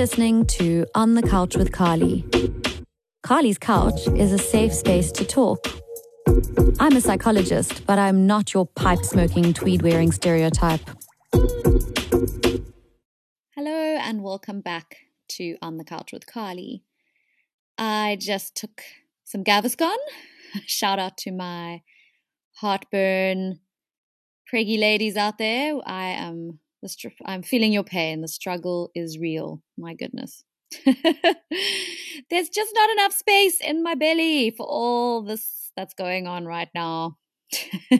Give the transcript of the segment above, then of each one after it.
listening to On the Couch with Carly. Carly's Couch is a safe space to talk. I'm a psychologist, but I'm not your pipe smoking, tweed wearing stereotype. Hello, and welcome back to On the Couch with Carly. I just took some Gaviscon. Shout out to my heartburn preggy ladies out there. I am the str- I'm feeling your pain. The struggle is real. My goodness. There's just not enough space in my belly for all this that's going on right now.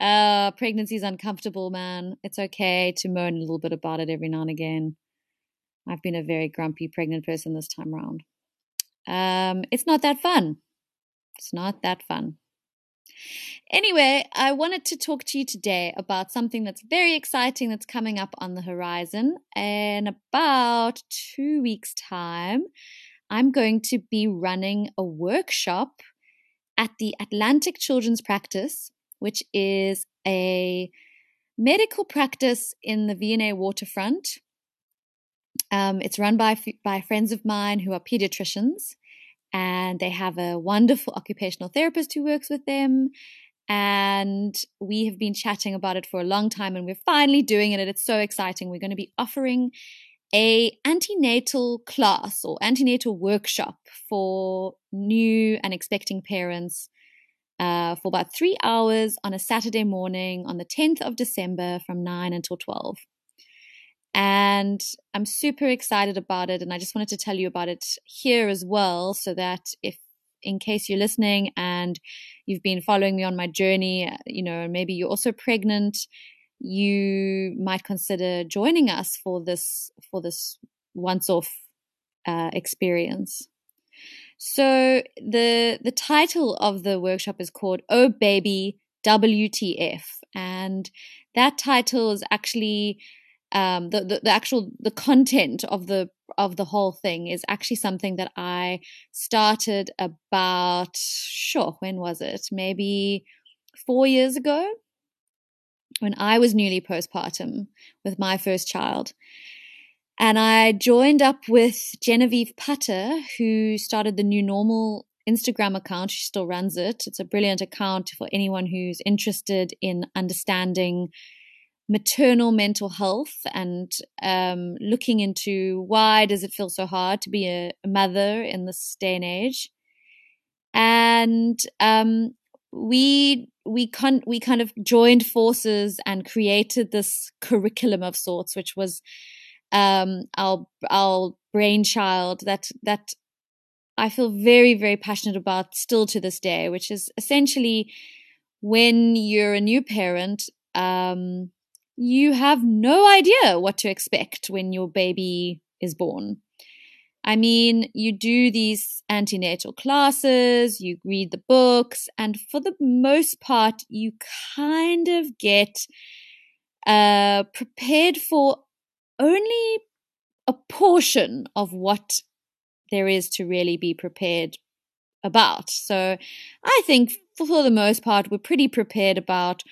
uh, pregnancy is uncomfortable, man. It's okay to moan a little bit about it every now and again. I've been a very grumpy pregnant person this time around. Um, it's not that fun. It's not that fun. Anyway, I wanted to talk to you today about something that's very exciting that's coming up on the horizon. In about two weeks' time, I'm going to be running a workshop at the Atlantic Children's Practice, which is a medical practice in the V&A waterfront. Um, it's run by by friends of mine who are pediatricians, and they have a wonderful occupational therapist who works with them. And we have been chatting about it for a long time, and we're finally doing it. It's so exciting. We're going to be offering a antenatal class or antenatal workshop for new and expecting parents uh, for about three hours on a Saturday morning on the 10th of December from 9 until 12. And I'm super excited about it. And I just wanted to tell you about it here as well, so that if, in case you're listening and you've been following me on my journey, uh, you know, maybe you're also pregnant, you might consider joining us for this for this once off uh, experience. So the the title of the workshop is called "Oh Baby WTF," and that title is actually um, the, the, the actual the content of the of the whole thing is actually something that I started about sure when was it maybe four years ago when I was newly postpartum with my first child. And I joined up with Genevieve Putter, who started the New Normal Instagram account. She still runs it. It's a brilliant account for anyone who's interested in understanding maternal mental health and um, looking into why does it feel so hard to be a, mother in this day and age. And um, we we con- we kind of joined forces and created this curriculum of sorts which was um, our our brainchild that that I feel very very passionate about still to this day which is essentially when you're a new parent um, you have no idea what to expect when your baby is born. I mean, you do these antenatal classes, you read the books, and for the most part, you kind of get uh, prepared for only a portion of what there is to really be prepared about. So I think for the most part, we're pretty prepared about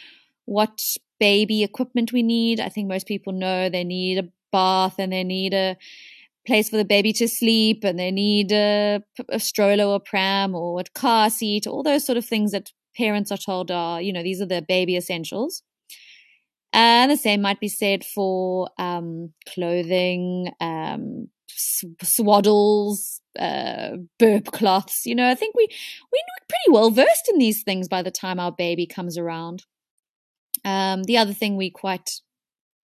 what baby equipment we need. I think most people know they need a bath and they need a place for the baby to sleep and they need a, a stroller or pram or a car seat, all those sort of things that parents are told are, you know, these are the baby essentials. And the same might be said for um, clothing, um, swaddles, uh, burp cloths. You know, I think we we're pretty well versed in these things by the time our baby comes around. Um, the other thing we quite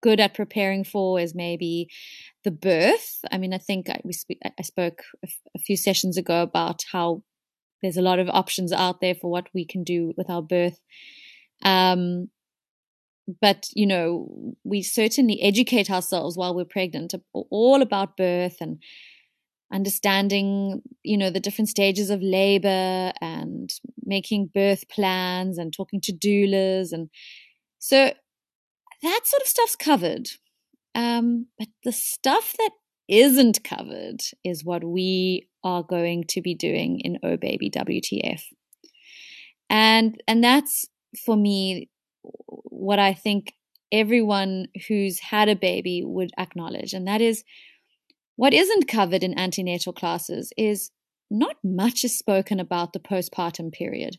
good at preparing for is maybe the birth. I mean, I think I, we sp- I spoke a, f- a few sessions ago about how there's a lot of options out there for what we can do with our birth. Um, but you know, we certainly educate ourselves while we're pregnant, all about birth and understanding, you know, the different stages of labor and making birth plans and talking to doulas and so that sort of stuff's covered. Um, but the stuff that isn't covered is what we are going to be doing in Oh Baby WTF. And and that's for me what I think everyone who's had a baby would acknowledge and that is what isn't covered in antenatal classes is not much is spoken about the postpartum period.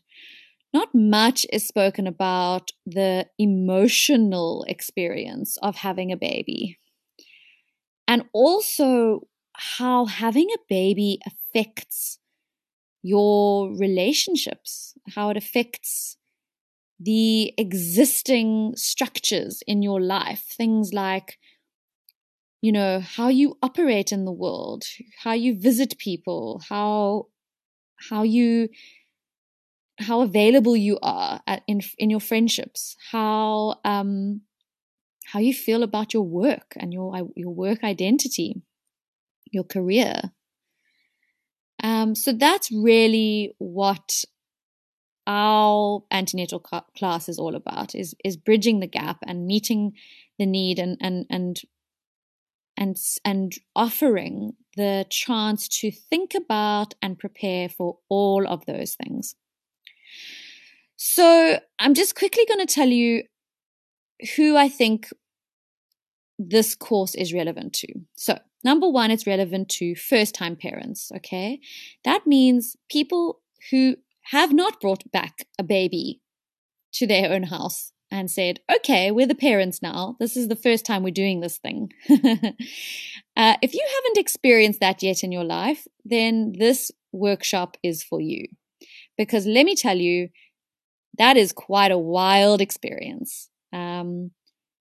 Not much is spoken about the emotional experience of having a baby. And also how having a baby affects your relationships, how it affects the existing structures in your life. Things like, you know, how you operate in the world, how you visit people, how how you how available you are at, in in your friendships, how um how you feel about your work and your your work identity, your career. Um, so that's really what our antenatal class is all about is is bridging the gap and meeting the need and and and and and offering the chance to think about and prepare for all of those things. So, I'm just quickly going to tell you who I think this course is relevant to. So, number 1 it's relevant to first time parents, okay? That means people who have not brought back a baby to their own house and said, okay, we're the parents now. This is the first time we're doing this thing. uh, if you haven't experienced that yet in your life, then this workshop is for you. Because let me tell you, that is quite a wild experience. Um,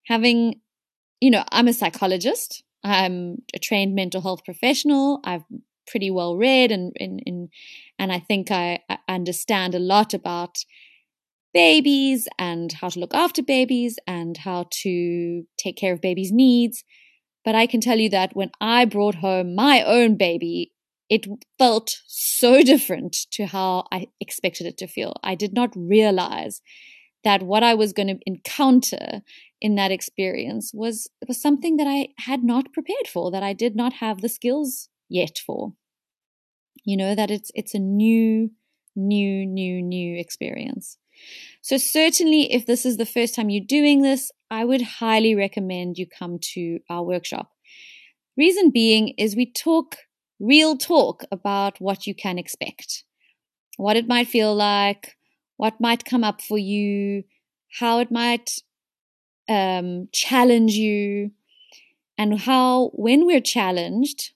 having, you know, I'm a psychologist, I'm a trained mental health professional, I've pretty well read and, and, and and I think I, I understand a lot about babies and how to look after babies and how to take care of babies' needs. But I can tell you that when I brought home my own baby, it felt so different to how I expected it to feel. I did not realize that what I was going to encounter in that experience was was something that I had not prepared for, that I did not have the skills yet for. You know that it's it's a new new new new experience. So certainly if this is the first time you're doing this i would highly recommend you come to our workshop. Reason being is we talk real talk about what you can expect. What it might feel like what might come up for you how it might um, challenge you and how when we're challenged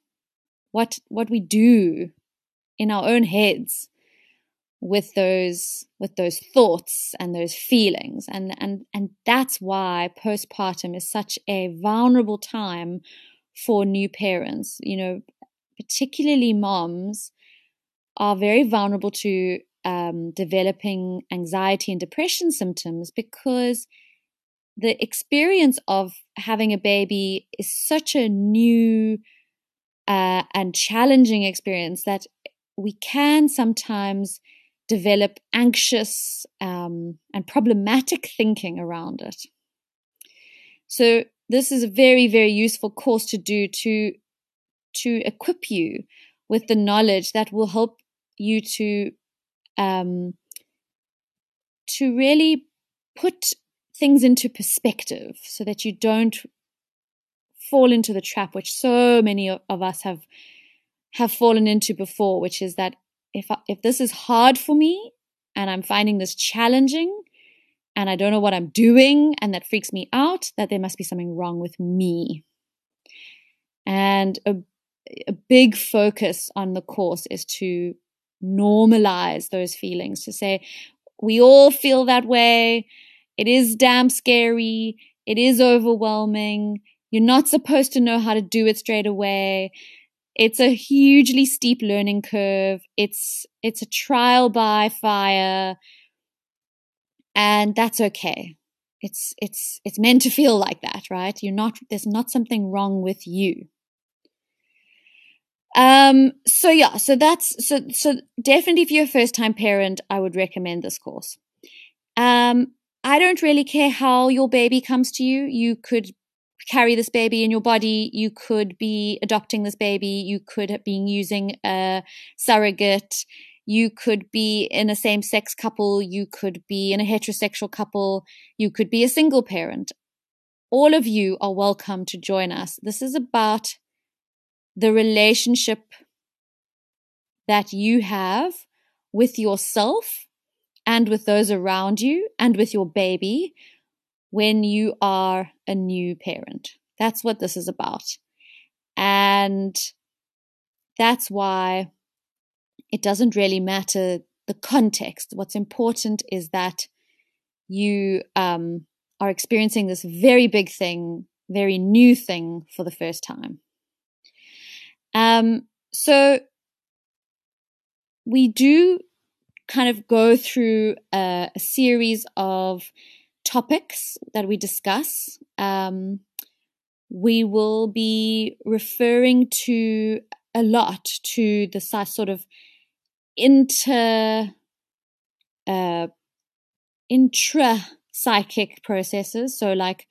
what what we do in our own heads with those with those thoughts and those feelings. And and and that's why postpartum is such a vulnerable time for new parents. You know particularly moms are very vulnerable to um, developing anxiety and depression symptoms because the experience of having a baby is such a new uh, and challenging experience that we can sometimes develop anxious um, and problematic thinking around it. So this is a very, very useful course to do to to equip you with the knowledge that will help you to um, to really put things into perspective so that you don't fall into the trap which so many of us have have fallen into before, which is that if I, if this is hard for me and I'm finding this challenging and I don't know what I'm doing and that freaks me out, that there must be something wrong with me. And a, a big focus on the course is to normalize those feelings, to say, we all feel that way. It is damn scary. It is overwhelming. You're not supposed to know how to do it straight away. It's a hugely steep learning curve. It's it's a trial by fire. And that's okay. It's it's it's meant to feel like that, right? You're not there's not something wrong with you. Um so yeah, so that's so so definitely if you're a first time parent, I would recommend this course. Um I don't really care how your baby comes to you. You could carry this baby in your body. You could be adopting this baby. You could been using a surrogate. You could be in a same sex couple. You could be in a heterosexual couple. You could be a single parent. All of you are welcome to join us. This is about the relationship that you have with yourself and with those around you and with your baby when you are a new parent. That's what this is about. And that's why it doesn't really matter the context. What's important is that you um, are experiencing this very big thing, very new thing for the first time. Um, so we do kind of go through a, a series of topics that we discuss. Um, we will be referring to a lot to the sort of inter uh, intra psychic processes. So, like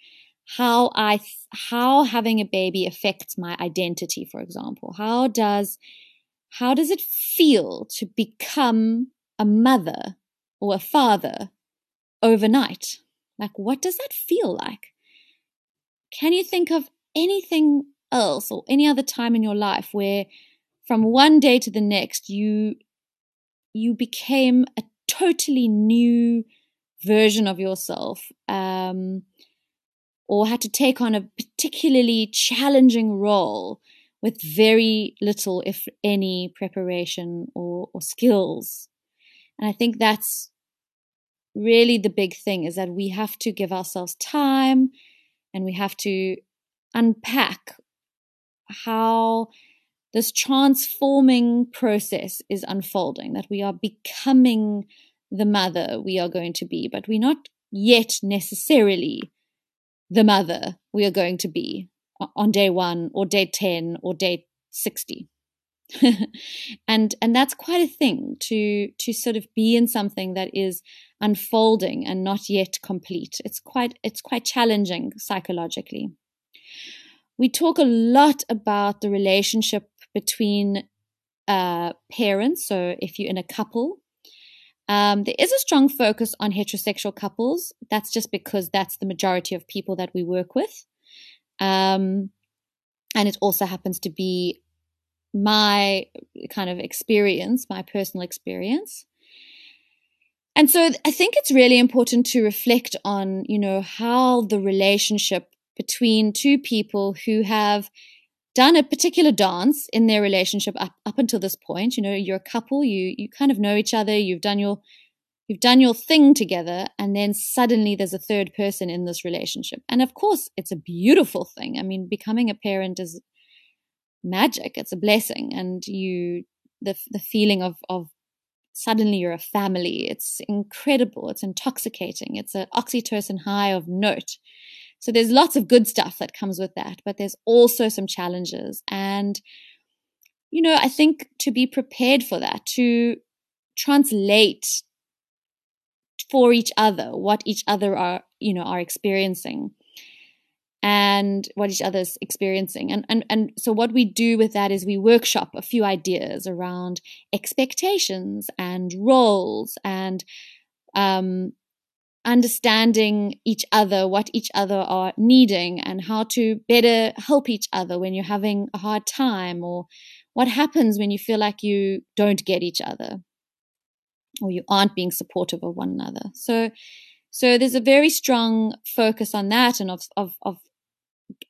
how I how having a baby affects my identity, for example. How does how does it feel to become a mother or a father overnight? Like, what does that feel like? Can you think of anything else or any other time in your life where from one day to the next you you became a totally new version of yourself um, or had to take on a particularly challenging role with very little, if any, preparation or, or skills. And I think that's really the big thing is that we have to give ourselves time and we have to unpack how this transforming process is unfolding, that we are becoming the mother we are going to be, but we're not yet necessarily the mother we are going to be on day one or day 10 or day 60. and and that's quite a thing to to sort of be in something that is unfolding and not yet complete it's quite it's quite challenging psychologically we talk a lot about the relationship between uh, parents. So if you're in a couple, um, there is a strong focus on heterosexual couples. That's just because that's the majority of people that we work with. Um, and it also happens to be my kind of experience, my personal experience. And so I think it's really important to reflect on, you know, how the relationship between two people who have done a particular dance in their relationship up, up until this point. You know, you're a couple, you you kind of know each other, you've done your you've done your thing together, and then suddenly there's a third person in this relationship. And of course, it's a beautiful thing. I mean, becoming a parent is magic. It's a blessing, and you the the feeling of of suddenly you're a family. It's incredible. It's intoxicating. It's an oxytocin high of note. So there's lots of good stuff that comes with that, but there's also some challenges. And, you know, I think to be prepared for that, to translate for each other what each other are, you know, are experiencing and what each other's experiencing. And, and, and so what we do with that is we workshop a few ideas around expectations and roles and um, understanding each other, what each other are needing, and how to better help each other when you're having a hard time, or what happens when you feel like you don't get each other or you aren't being supportive of one another. So, so there's a very strong focus on that, and of of, of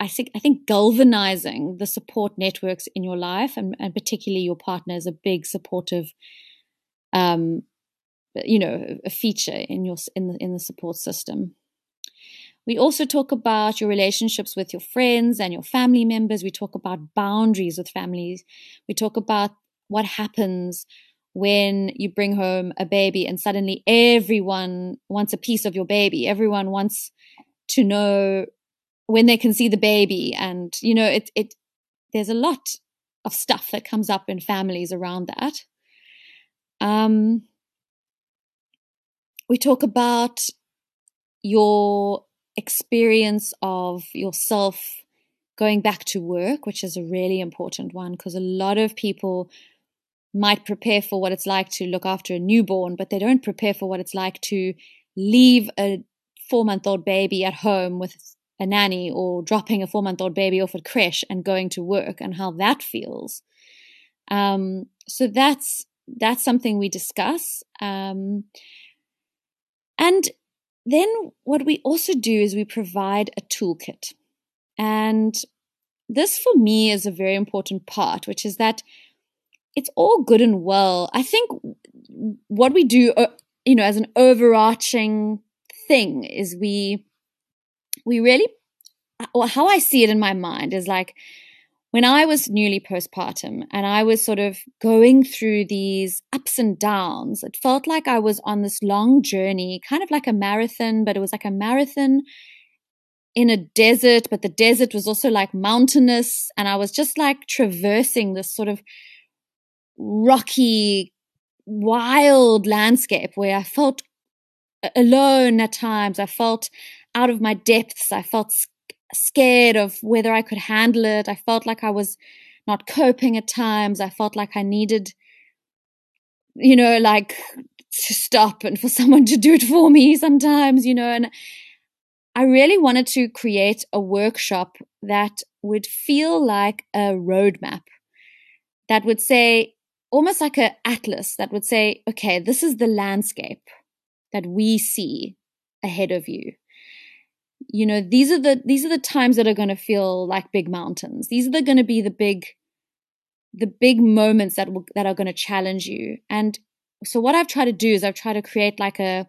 I think I think galvanizing the support networks in your life, and, and particularly your partner, is a big supportive um, you know a feature in your in the in the support system. We also talk about your relationships with your friends and your family members. We talk about boundaries with families. We talk about what happens when you bring home a baby and suddenly everyone wants a piece of your baby. Everyone wants to know when they can see the baby and you know it it there's a lot of stuff that comes up in families around that. Um we talk about your experience of yourself going back to work, which is a really important one because a lot of people might prepare for what it's like to look after a newborn, but they don't prepare for what it's like to leave a four month old baby at home with a nanny or dropping a four month old baby off at creche and going to work and how that feels. Um, so that's that's something we discuss. Um, and then what we also do is we provide a toolkit. And this for me is a very important part, which is that it's all good and well. I think what we do, uh, you know, as an overarching thing is we, we really, or how I see it in my mind is like when I was newly postpartum and I was sort of going through these ups and downs, it felt like I was on this long journey, kind of like a marathon, but it was like a marathon in a desert, but the desert was also like mountainous. And I was just like traversing this sort of rocky, wild landscape where I felt alone at times. I felt out of my depths. I felt scared of whether I could handle it. I felt like I was not coping at times. I felt like I needed, you know, like to stop and for someone to do it for me sometimes, you know. And I really wanted to create a workshop that would feel like a roadmap that would say, almost like an atlas that would say, okay, this is the landscape that we see ahead of you you know these are the these are the times that are going to feel like big mountains. These are going to be the big the big moments that will, that are going to challenge you. And so what i've tried to do is i've tried to create like a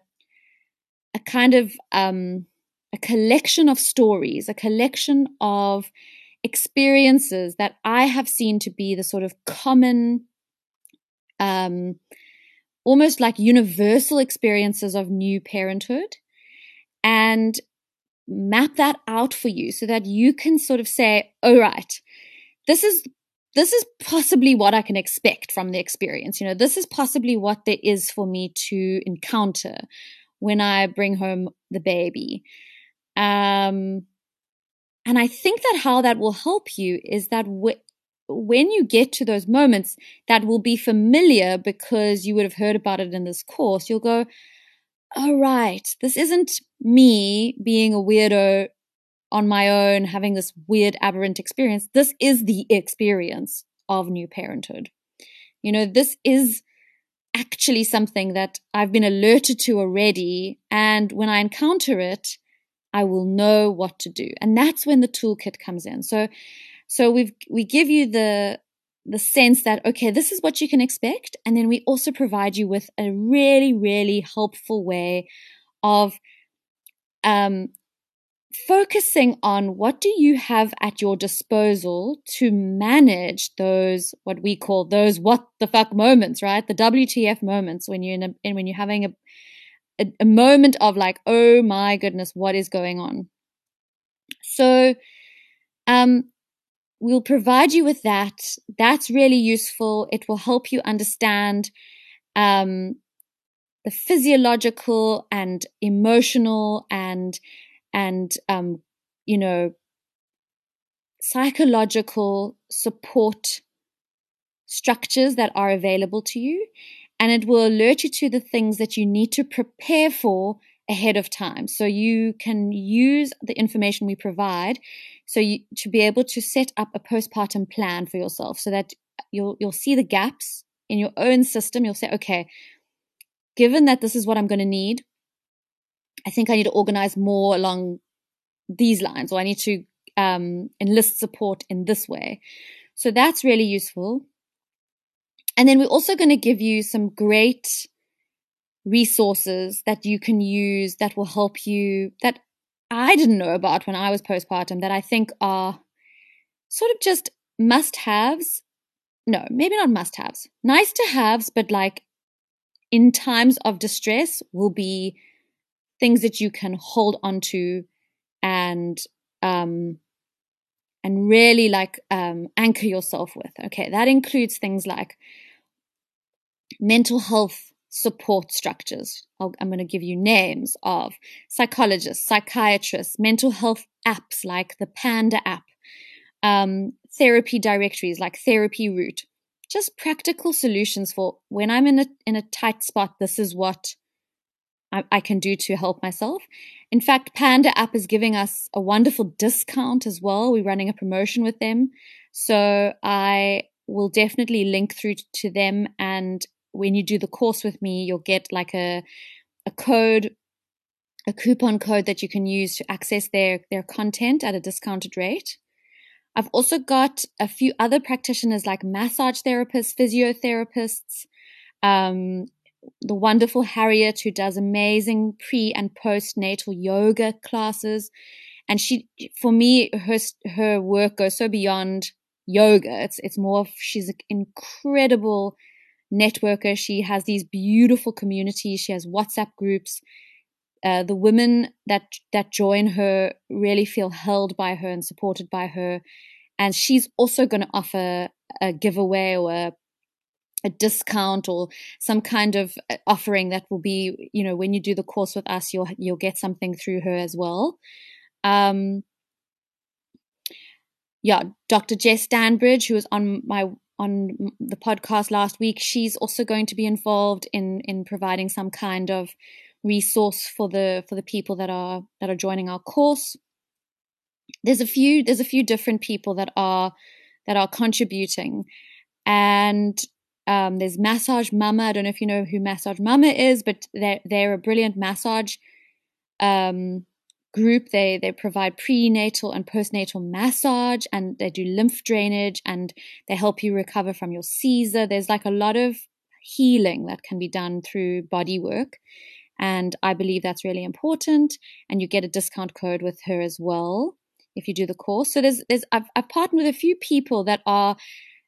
a kind of um a collection of stories a collection of experiences that i have seen to be the sort of common um almost like universal experiences of new parenthood. And map that out for you so that you can sort of say, "All right, this is this is possibly what I can expect from the experience. You know, this is possibly what there is for me to encounter when I bring home the baby. Um, and I think that how that will help you is that w- when you get to those moments that will be familiar because you would have heard about it in this course, you'll go, oh, right, this isn't me being a weirdo on my own, having this weird aberrant experience. This is the experience of new parenthood. You know, this is actually something that I've been alerted to already. And when I encounter it, I will know what to do. And that's when the toolkit comes in. So, so we we give you the the sense that, okay, this is what you can expect. And then we also provide you with a really, really helpful way of um, focusing on what do you have at your disposal to manage those what we call those what the fuck moments right the wtf moments when you're in a when you're having a, a, a moment of like oh my goodness what is going on so um we'll provide you with that. That's really useful. It will help you understand um, the physiological and emotional and and um, you know psychological support structures that are available to you and it will alert you to the things that you need to prepare for ahead of time. So you can use the information we provide so you to be able to set up a postpartum plan for yourself so that you'll you'll see the gaps in your own system. You'll say, okay, given that this is what I'm going to need, I think I need to organize more along these lines, or I need to um, enlist support in this way. So that's really useful. And then we're also going to give you some great resources that you can use that will help you that I didn't know about when I was postpartum that I think are sort of just must haves. No, maybe not must haves. Nice to haves, but like in times of distress will be things that you can hold on to and um and really like um anchor yourself with. Okay, that includes things like mental health support structures. i am going to give you names of psychologists, psychiatrists, mental health apps like the Panda app, um, therapy directories like Therapy Route, just practical solutions for when I'm in a in a tight spot. This is what I, I can do to help myself. In fact, Panda app is giving us a wonderful discount as well. We're running a promotion with them. So I will definitely link through to them. And when you do the course with me, you'll get like a, a code, a coupon code that you can use to access their, their content at a discounted rate. I've also got a few other practitioners like massage therapists, physiotherapists, um, the wonderful Harriet who does amazing pre and postnatal yoga classes. And she, for me, her, her work goes so beyond yoga. It's, it's more she's an incredible networker. She has these beautiful communities. She has WhatsApp groups. Uh, the women that that join her really feel held by her and supported by her, and she's also going to offer a giveaway or a a discount or some kind of uh, offering that will be you know when you do the course with us you'll you'll get something through her as well um yeah dr jess danbridge who was on my on the podcast last week she's also going to be involved in in providing some kind of resource for the for the people that are that are joining our course there's a few there's a few different people that are that are contributing and um, there's Massage Mama. I don't know if you know who Massage Mama is, but they're they're a brilliant massage um, group. They they provide prenatal and postnatal massage, and they do lymph drainage, and they help you recover from your Caesar. There's like a lot of healing that can be done through body work, and I believe that's really important. And you get a discount code with her as well if you do the course. So there's there's I've, I've partnered with a few people that are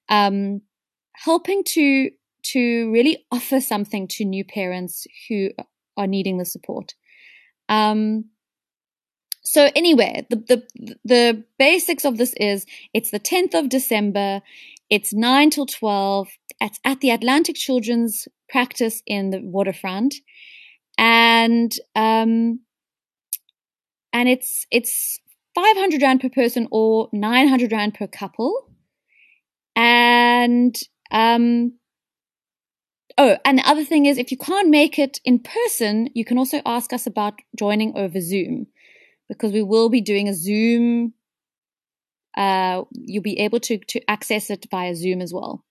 um, helping to to really offer something to new parents who are needing the support. Um, so anyway, the, the the basics of this is it's the 10th of December, it's 9 till 12, it's at the Atlantic Children's Practice in the waterfront. And um and it's it's 500 rand per person or 900 rand per couple. And um, oh, and the other thing is, if you can't make it in person, you can also ask us about joining over Zoom because we will be doing a Zoom. Uh, you'll be able to to access it via Zoom as well.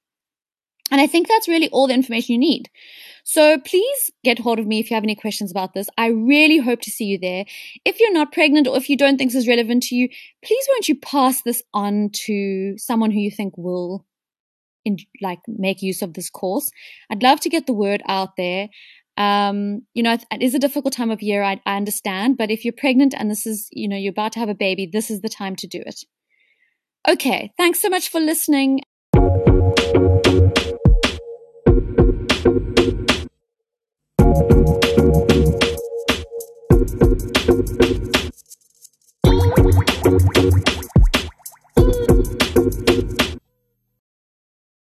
And I think that's really all the information you need. So please get hold of me if you have any questions about this. I really hope to see you there. If you're not pregnant or if you don't think this is relevant to you, please won't you pass this on to someone who you think will in, like make use of this course. I'd love to get the word out there um, you know, it is a difficult time of year. I, I understand, but if you're pregnant and this is, you know, you're about to have a baby, this is the time to do it. Okay, thanks so much for listening.